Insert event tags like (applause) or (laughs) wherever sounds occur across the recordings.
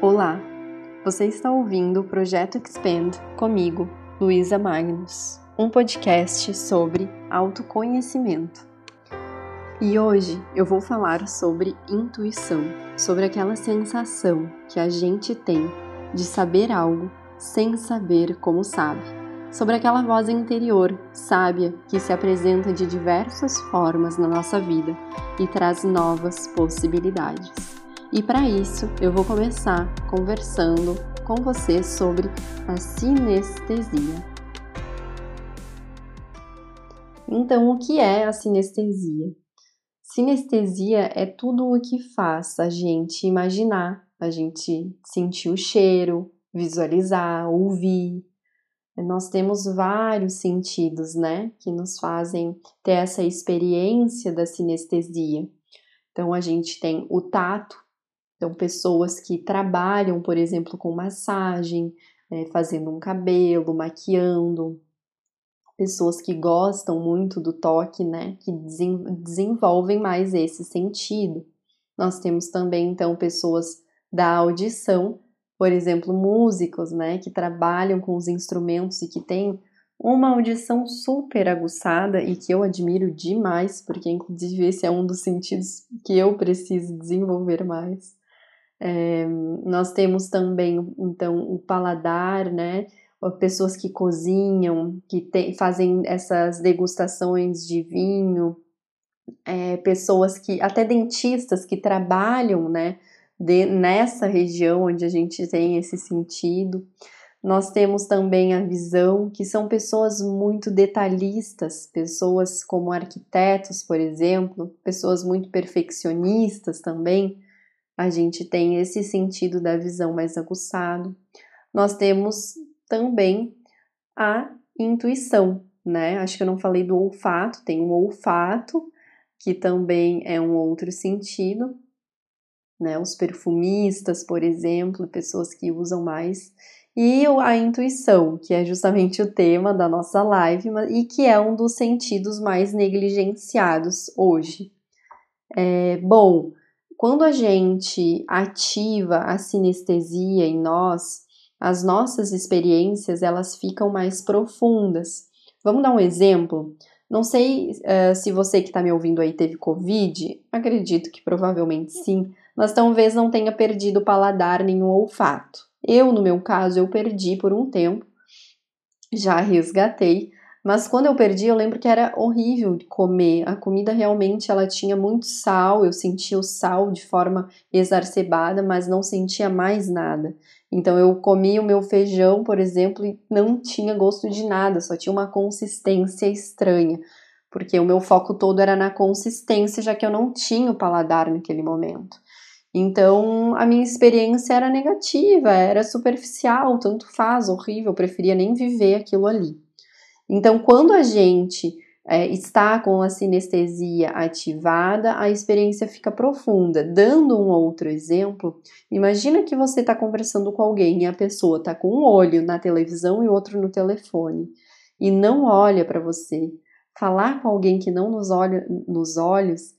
Olá, você está ouvindo o Projeto Expand comigo, Luísa Magnus, um podcast sobre autoconhecimento. E hoje eu vou falar sobre intuição, sobre aquela sensação que a gente tem de saber algo sem saber como sabe, sobre aquela voz interior sábia que se apresenta de diversas formas na nossa vida e traz novas possibilidades. E para isso, eu vou começar conversando com você sobre a sinestesia. Então, o que é a sinestesia? Sinestesia é tudo o que faz a gente imaginar, a gente sentir o cheiro, visualizar, ouvir. Nós temos vários sentidos, né, que nos fazem ter essa experiência da sinestesia. Então, a gente tem o tato, então, pessoas que trabalham, por exemplo, com massagem, é, fazendo um cabelo, maquiando, pessoas que gostam muito do toque, né, que desenvolvem mais esse sentido. Nós temos também, então, pessoas da audição, por exemplo, músicos, né, que trabalham com os instrumentos e que têm uma audição super aguçada e que eu admiro demais, porque inclusive esse é um dos sentidos que eu preciso desenvolver mais. É, nós temos também, então, o paladar, né? Pessoas que cozinham, que te, fazem essas degustações de vinho, é, pessoas que, até dentistas que trabalham, né? De, nessa região onde a gente tem esse sentido. Nós temos também a visão, que são pessoas muito detalhistas, pessoas como arquitetos, por exemplo, pessoas muito perfeccionistas também, a gente tem esse sentido da visão mais aguçado. Nós temos também a intuição, né? Acho que eu não falei do olfato, tem o olfato, que também é um outro sentido, né? Os perfumistas, por exemplo, pessoas que usam mais. E a intuição, que é justamente o tema da nossa live e que é um dos sentidos mais negligenciados hoje. É, bom, quando a gente ativa a sinestesia em nós, as nossas experiências elas ficam mais profundas. Vamos dar um exemplo? Não sei uh, se você que está me ouvindo aí teve Covid, acredito que provavelmente sim, mas talvez não tenha perdido o paladar nem o olfato. Eu, no meu caso, eu perdi por um tempo, já resgatei, mas quando eu perdi, eu lembro que era horrível comer. A comida realmente ela tinha muito sal, eu sentia o sal de forma exacerbada, mas não sentia mais nada. Então eu comia o meu feijão, por exemplo, e não tinha gosto de nada, só tinha uma consistência estranha, porque o meu foco todo era na consistência, já que eu não tinha o paladar naquele momento. Então a minha experiência era negativa, era superficial, tanto faz, horrível, eu preferia nem viver aquilo ali. Então, quando a gente é, está com a sinestesia ativada, a experiência fica profunda. Dando um outro exemplo, imagina que você está conversando com alguém e a pessoa está com um olho na televisão e outro no telefone e não olha para você. Falar com alguém que não nos olha nos olhos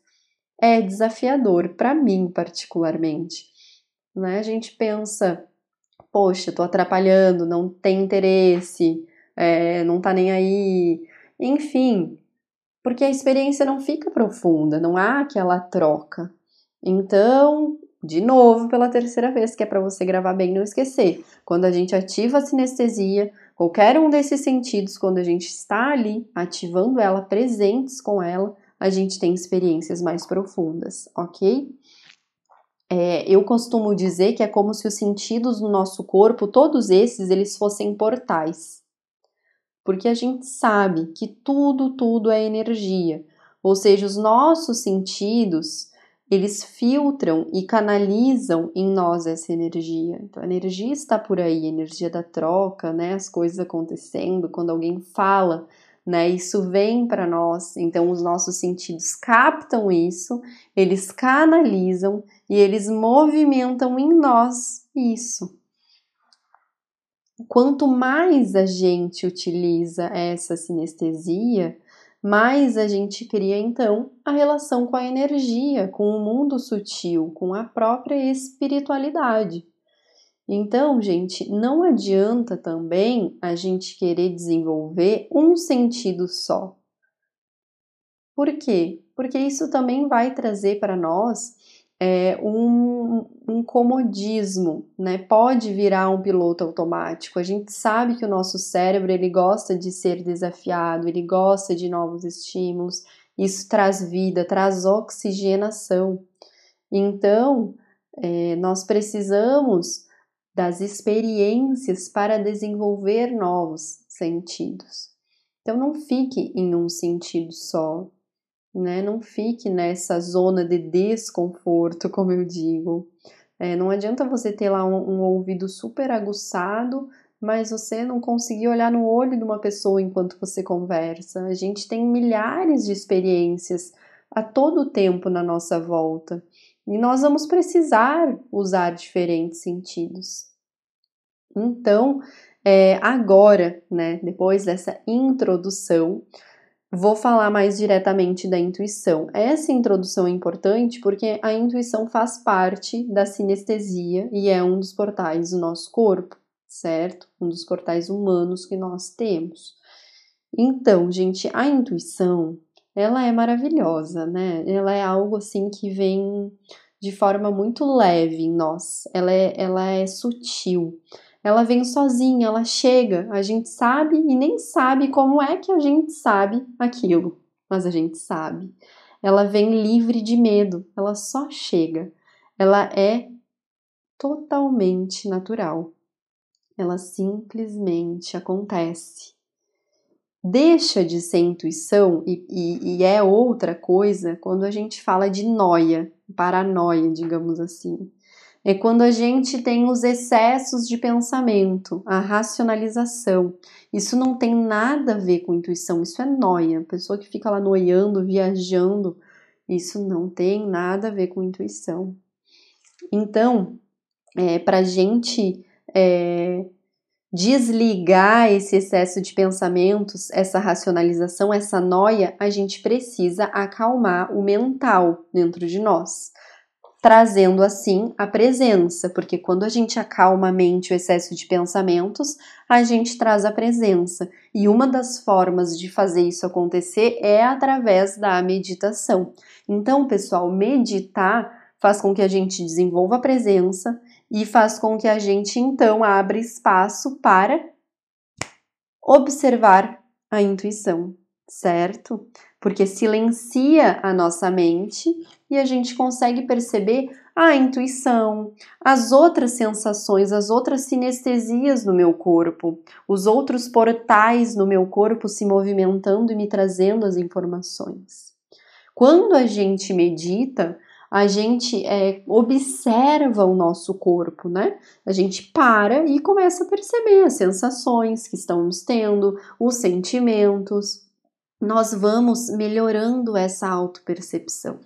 é desafiador, para mim particularmente. Né? A gente pensa, poxa, estou atrapalhando, não tem interesse, é, não tá nem aí, enfim, porque a experiência não fica profunda, não há aquela troca. Então, de novo, pela terceira vez, que é para você gravar bem e não esquecer. Quando a gente ativa a sinestesia, qualquer um desses sentidos, quando a gente está ali ativando ela, presentes com ela, a gente tem experiências mais profundas, ok? É, eu costumo dizer que é como se os sentidos no nosso corpo, todos esses, eles fossem portais porque a gente sabe que tudo, tudo é energia. Ou seja, os nossos sentidos, eles filtram e canalizam em nós essa energia. Então, a energia está por aí, a energia da troca, né? As coisas acontecendo, quando alguém fala, né? Isso vem para nós. Então, os nossos sentidos captam isso, eles canalizam e eles movimentam em nós isso quanto mais a gente utiliza essa sinestesia, mais a gente cria então a relação com a energia, com o mundo sutil, com a própria espiritualidade. Então, gente, não adianta também a gente querer desenvolver um sentido só. Por quê? Porque isso também vai trazer para nós é, um, um comodismo, né? Pode virar um piloto automático. A gente sabe que o nosso cérebro ele gosta de ser desafiado, ele gosta de novos estímulos. Isso traz vida, traz oxigenação. Então, é, nós precisamos das experiências para desenvolver novos sentidos. Então, não fique em um sentido só, né? Não fique nessa zona de desconforto, (laughs) como eu digo. É, não adianta você ter lá um, um, ouvido super aguçado, mas você não conseguir olhar no olho de uma pessoa enquanto você conversa. A gente tem milhares de experiências a todo tempo na nossa volta e nós vamos precisar usar diferentes sentidos. Então, é, agora, né, depois dessa introdução, Vou falar mais diretamente da intuição. Essa introdução é importante porque a intuição faz parte da sinestesia e é um dos portais do nosso corpo, certo? Um dos portais humanos que nós temos. Então, gente, a intuição, ela é maravilhosa, né? Ela é algo assim que vem de forma muito leve em nós. Ela é, ela é sutil ela vem sozinha, ela chega, a gente sabe e nem sabe como é que a gente sabe aquilo, mas a gente sabe. Ela vem livre de medo, ela só chega. Ela é totalmente natural. Ela simplesmente acontece. Deixa de ser intuição e, e, e é outra coisa quando a gente fala de noia, paranoia, digamos assim é quando a gente tem os excessos de pensamento, a racionalização. Isso não tem nada a ver com intuição, isso é noia. A pessoa que fica lá noiando, viajando, isso não tem nada a ver com intuição. Então, é, para a gente é, desligar esse excesso de pensamentos, essa racionalização, essa noia, a gente precisa acalmar o mental dentro de nós trazendo assim a presença, porque quando a gente acalma a mente o excesso de pensamentos, a gente traz a presença. E uma das formas de fazer isso acontecer é através da meditação. Então, pessoal, meditar faz com que a gente desenvolva a presença e faz com que a gente então abra espaço para observar a intuição, certo? Porque silencia a nossa mente e a gente consegue perceber a intuição, as outras sensações, as outras sinestesias no meu corpo, os outros portais no meu corpo se movimentando e me trazendo as informações. Quando a gente medita, a gente é, observa o nosso corpo, né? A gente para e começa a perceber as sensações que estamos tendo, os sentimentos. Nós vamos melhorando essa autopercepção.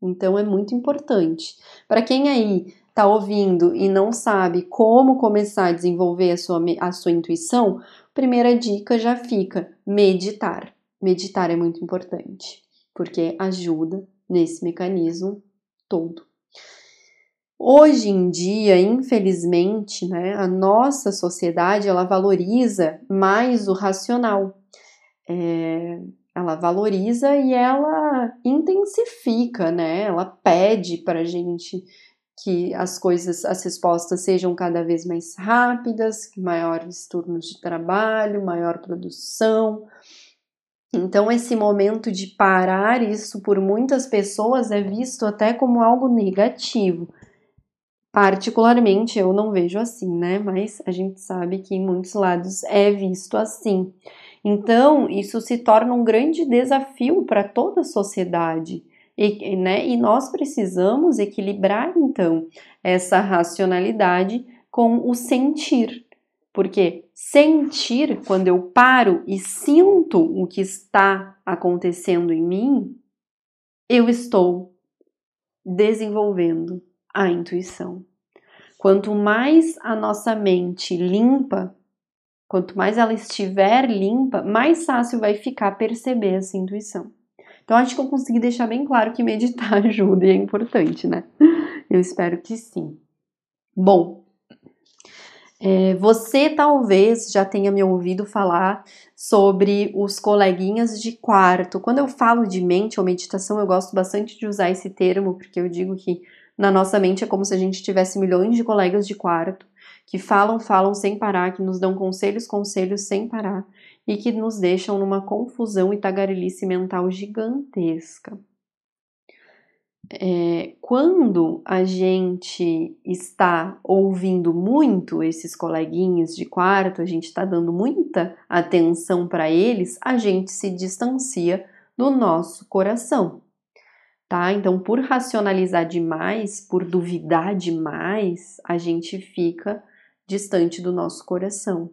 Então é muito importante. Para quem aí está ouvindo e não sabe como começar a desenvolver a sua, a sua intuição, primeira dica já fica: meditar. Meditar é muito importante, porque ajuda nesse mecanismo todo. Hoje em dia, infelizmente, né, a nossa sociedade ela valoriza mais o racional. É, ela valoriza e ela intensifica, né? Ela pede para a gente que as coisas, as respostas sejam cada vez mais rápidas, maiores turnos de trabalho, maior produção. Então, esse momento de parar, isso por muitas pessoas é visto até como algo negativo. Particularmente, eu não vejo assim, né? Mas a gente sabe que em muitos lados é visto assim. Então, isso se torna um grande desafio para toda a sociedade. E, né, e nós precisamos equilibrar, então, essa racionalidade com o sentir. Porque sentir, quando eu paro e sinto o que está acontecendo em mim, eu estou desenvolvendo a intuição. Quanto mais a nossa mente limpa, Quanto mais ela estiver limpa, mais fácil vai ficar perceber essa intuição. Então, acho que eu consegui deixar bem claro que meditar (laughs) ajuda e é importante, né? Eu espero que sim. Bom, É, você talvez já tenha me ouvido falar sobre os coleguinhas de quarto. Quando eu falo de mente ou meditação, eu gosto bastante de usar esse termo, porque eu digo que na nossa mente é como se a gente tivesse milhões de colegas de quarto que falam, falam sem parar, que nos dão conselhos, conselhos sem parar e que nos deixam numa confusão e tagarelice mental gigantesca. É, quando a gente está ouvindo muito esses coleguinhas de quarto, a gente está dando muita atenção para eles, a gente se distancia do nosso coração, tá? Então, por racionalizar demais, por duvidar demais, a gente fica distante do nosso coração.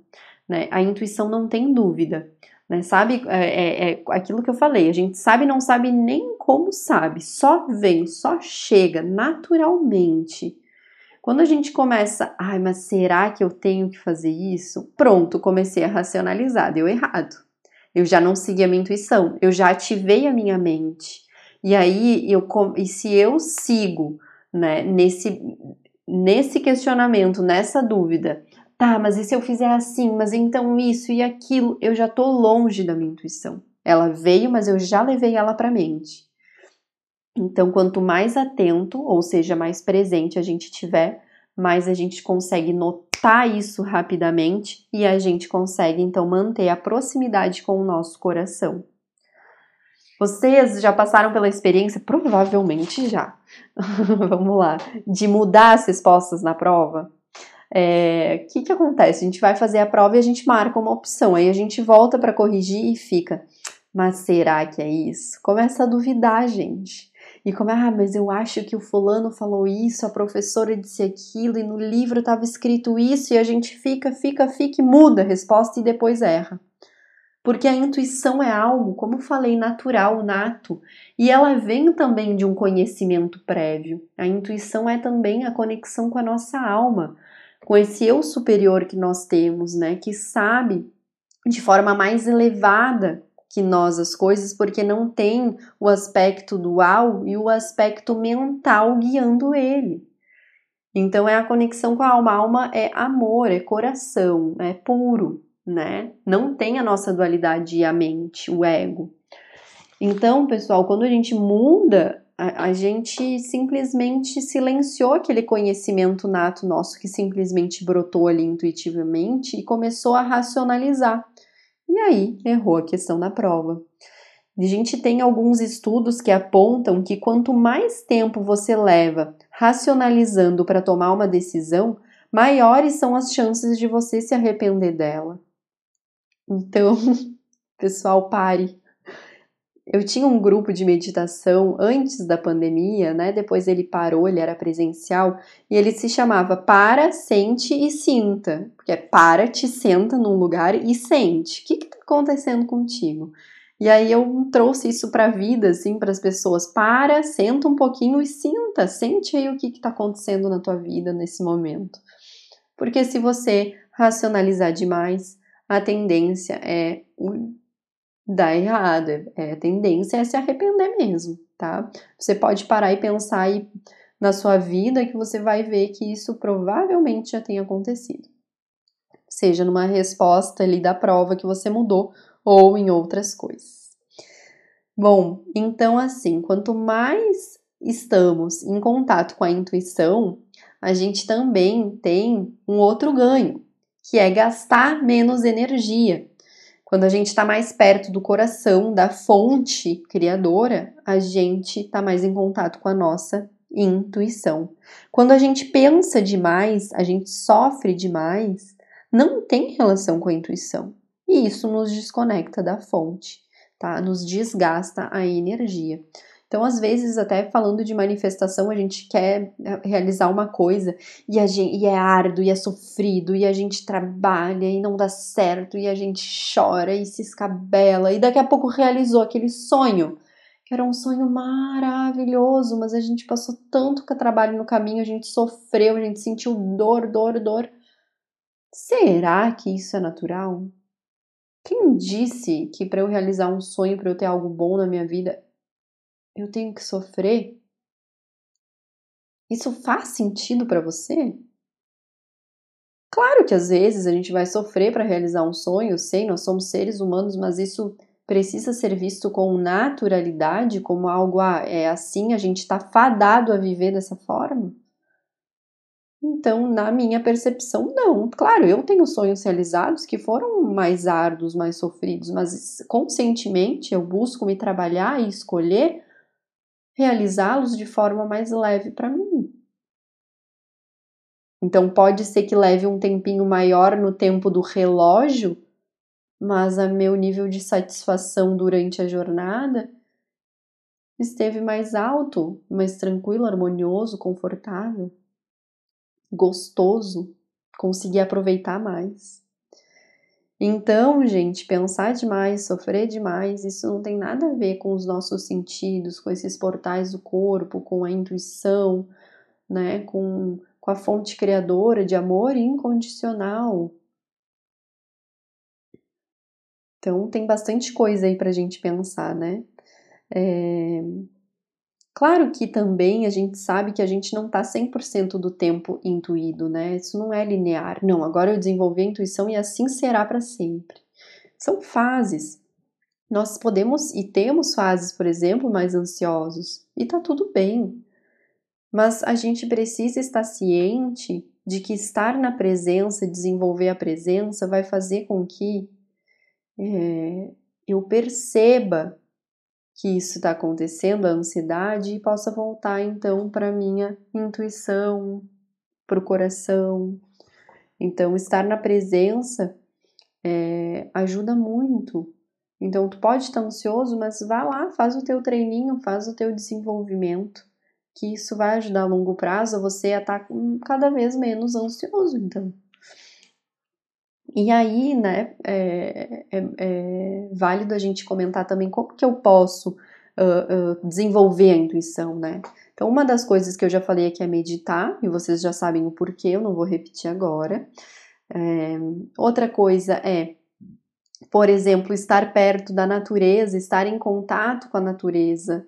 Né? A intuição não tem dúvida. Né? Sabe, é, é, é aquilo que eu falei, a gente sabe não sabe nem como sabe, só vem, só chega naturalmente. Quando a gente começa, ai, mas será que eu tenho que fazer isso? Pronto, comecei a racionalizar, deu errado. Eu já não segui a minha intuição, eu já ativei a minha mente. E aí, eu, e se eu sigo né, nesse, nesse questionamento, nessa dúvida, tá, mas e se eu fizer assim, mas então isso e aquilo, eu já tô longe da minha intuição. Ela veio, mas eu já levei ela para mente. Então, quanto mais atento, ou seja, mais presente a gente tiver, mais a gente consegue notar isso rapidamente e a gente consegue então manter a proximidade com o nosso coração. Vocês já passaram pela experiência, provavelmente já, (laughs) vamos lá, de mudar as respostas na prova? O é, que, que acontece? A gente vai fazer a prova e a gente marca uma opção, aí a gente volta para corrigir e fica, mas será que é isso? Começa a duvidar, gente. E como, ah, mas eu acho que o fulano falou isso, a professora disse aquilo, e no livro estava escrito isso, e a gente fica, fica, fica e muda a resposta e depois erra. Porque a intuição é algo, como falei, natural, nato, e ela vem também de um conhecimento prévio. A intuição é também a conexão com a nossa alma, com esse eu superior que nós temos, né, que sabe de forma mais elevada que nós as coisas, porque não tem o aspecto dual e o aspecto mental guiando ele. Então é a conexão com a alma. A alma é amor, é coração, é puro né? Não tem a nossa dualidade e a mente, o ego. Então, pessoal, quando a gente muda, a, a, gente simplesmente silenciou aquele conhecimento nato nosso que simplesmente brotou ali intuitivamente e começou a racionalizar. E aí errou a questão da prova. A gente tem alguns estudos que apontam que quanto mais tempo você leva racionalizando para tomar uma decisão, maiores são as chances de você se arrepender dela. Então, (laughs) pessoal, pare. Eu tinha um grupo de meditação antes da pandemia, né? Depois ele parou, ele era presencial e ele se chamava Para, Sente e Sinta. Porque é para, te senta num lugar e sente. O que está acontecendo contigo? E aí eu trouxe isso para a vida, assim, para as pessoas. Para, senta um pouquinho e sinta. Sente aí o que está acontecendo na tua vida nesse momento. Porque se você racionalizar demais, a tendência é dar errado, é, a tendência é se arrepender mesmo, tá? Você pode parar e pensar aí na sua vida que você vai ver que isso provavelmente já tem acontecido. Seja numa resposta ali da prova que você mudou ou em outras coisas. Bom, então assim, quanto mais estamos em contato com a intuição, a gente também tem um outro ganho, que é gastar menos energia. Quando a gente está mais perto do coração, da fonte criadora, a gente está mais em contato com a nossa intuição. Quando a gente pensa demais, a gente sofre demais, não tem relação com a intuição. E isso nos desconecta da fonte, tá? Nos desgasta a energia. Então, às vezes, até falando de manifestação, a gente quer eh, realizar uma coisa e, gente, e é árduo, e é sofrido, e a gente trabalha e não dá certo, e a gente chora e se escabela, e daqui a pouco realizou aquele sonho, que era um sonho maravilhoso, mas a gente passou tanto trabalho no caminho, a gente sofreu, a gente sentiu dor, dor, dor. Será que isso é natural? Quem disse que para eu realizar um sonho, para eu ter algo bom na minha vida, eu tenho que sofrer? Isso faz sentido para você? Claro que às vezes a gente vai sofrer para realizar um sonho, sei, nós somos seres humanos, mas isso precisa ser visto com naturalidade, como algo, ah, é assim, a gente está fadado a viver dessa forma? Então, na minha percepção, não. Claro, eu tenho sonhos realizados que foram mais árduos, mais sofridos, mas conscientemente eu busco me trabalhar e escolher realizá-los de forma mais leve para mim. Então pode ser que leve um tempinho maior no tempo do relógio, mas a meu nível de satisfação durante a jornada esteve mais alto, mais tranquilo, harmonioso, confortável, gostoso, consegui aproveitar mais. Então, gente, pensar demais, sofrer demais, isso não tem nada a ver com os nossos sentidos, com esses portais do corpo, com a intuição, né, com com a fonte criadora de amor incondicional. Então, tem bastante coisa aí para a gente pensar, né? É... Claro que também a gente sabe que a gente não está 100% do tempo intuído, né? Isso não é linear. Não, agora eu desenvolvi a intuição e assim será para sempre. São fases. Nós podemos e temos fases, por exemplo, mais ansiosos, e tá tudo bem. Mas a gente precisa estar ciente de que estar na presença, desenvolver a presença, vai fazer com que é, eu perceba que isso está acontecendo, a ansiedade, e possa voltar então para minha intuição, para o coração. Então, estar na presença é, ajuda muito. Então, tu pode estar ansioso, mas vá lá, faz o teu treininho, faz o teu desenvolvimento que isso vai ajudar a longo prazo você a estar tá cada vez menos ansioso, então. E aí, né, é, é, é válido a gente comentar também como que eu posso uh, uh, desenvolver a intuição, né? Então, uma das coisas que eu já falei aqui é meditar, e vocês já sabem o porquê, eu não vou repetir agora. É, outra coisa é, por exemplo, estar perto da natureza, estar em contato com a natureza,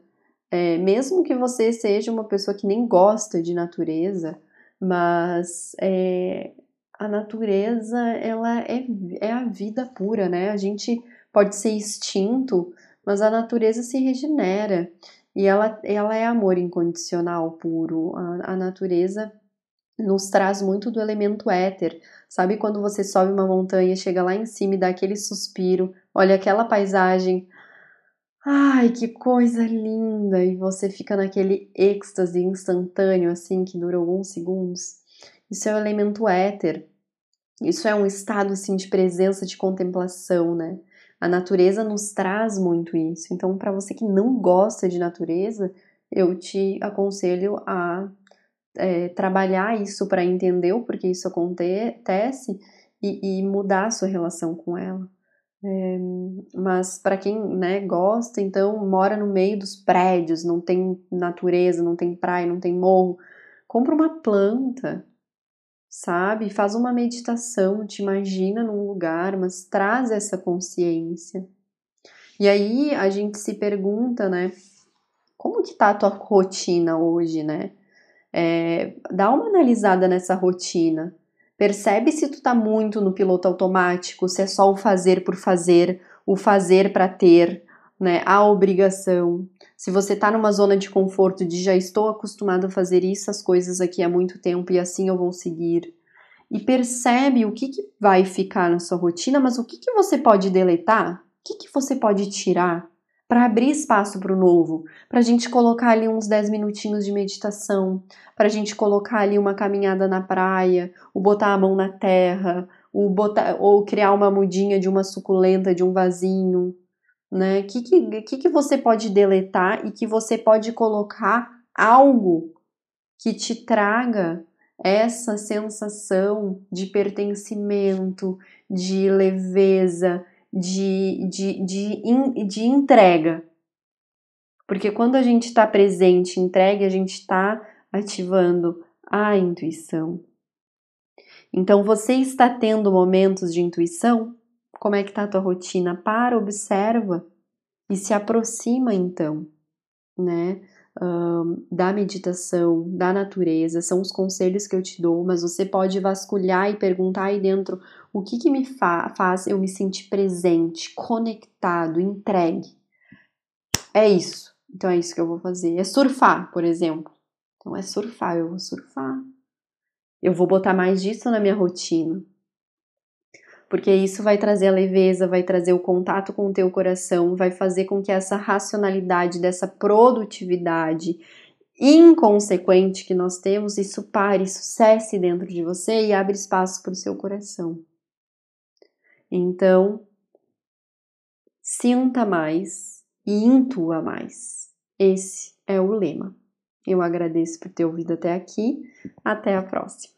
é, mesmo que você seja uma pessoa que nem gosta de natureza, mas é, a natureza ela é, é a vida pura, né? A gente pode ser extinto, mas a natureza se regenera e ela, ela é amor incondicional puro. A, a natureza nos traz muito do elemento éter. Sabe quando você sobe uma montanha, chega lá em cima e dá aquele suspiro, olha aquela paisagem, Ai, que coisa linda! E você fica naquele êxtase instantâneo, assim, que dura alguns segundos. Isso é o elemento éter. Isso é um estado, assim, de presença, de contemplação, né? A natureza nos traz muito isso. Então, para você que não gosta de natureza, eu te aconselho a é, trabalhar isso para entender o porquê isso acontece e, e mudar a sua relação com ela. É, mas para quem né, gosta, então mora no meio dos prédios, não tem natureza, não tem praia, não tem morro, compra uma planta, sabe? Faz uma meditação, te imagina num lugar, mas traz essa consciência. E aí a gente se pergunta, né? Como que tá a tua rotina hoje, né? É, dá uma analisada nessa rotina. Percebe se tu tá muito no piloto automático, se é só o fazer por fazer, o fazer para ter, né, a obrigação. Se você tá numa zona de conforto de já estou acostumado a fazer isso, as coisas aqui há muito tempo e assim eu vou seguir. E percebe o que, que vai ficar na sua rotina, mas o que, que você pode deletar? O que, que você pode tirar? para abrir espaço para o novo, para a gente colocar ali uns 10 minutinhos de meditação, para a gente colocar ali uma caminhada na praia, o botar a mão na terra, o botar, ou criar uma mudinha de uma suculenta, de um vasinho, né? O que, que, que você pode deletar e que você pode colocar algo que te traga essa sensação de pertencimento, de leveza, de, de, de, in, de entrega. Porque quando a gente está presente, entregue, a gente está ativando a intuição. Então, você está tendo momentos de intuição? Como é que está a tua rotina? Para, observa e se aproxima então, né? da meditação, da natureza, são os conselhos que eu te dou, mas você pode vasculhar e perguntar aí dentro o que, que me fa faz eu me sentir presente, conectado, entregue. É isso. Então é isso que eu vou fazer. É surfar, por exemplo. Então é surfar, eu vou surfar. Eu vou botar mais disso na minha rotina porque isso vai trazer a leveza, vai trazer o contato com o teu coração, vai fazer com que essa racionalidade, dessa produtividade inconsequente que nós temos, isso pare, isso cesse dentro de você e abre espaço para o seu coração. Então, sinta mais e intua mais. Esse é o lema. Eu agradeço por ter ouvido até aqui. Até a próxima.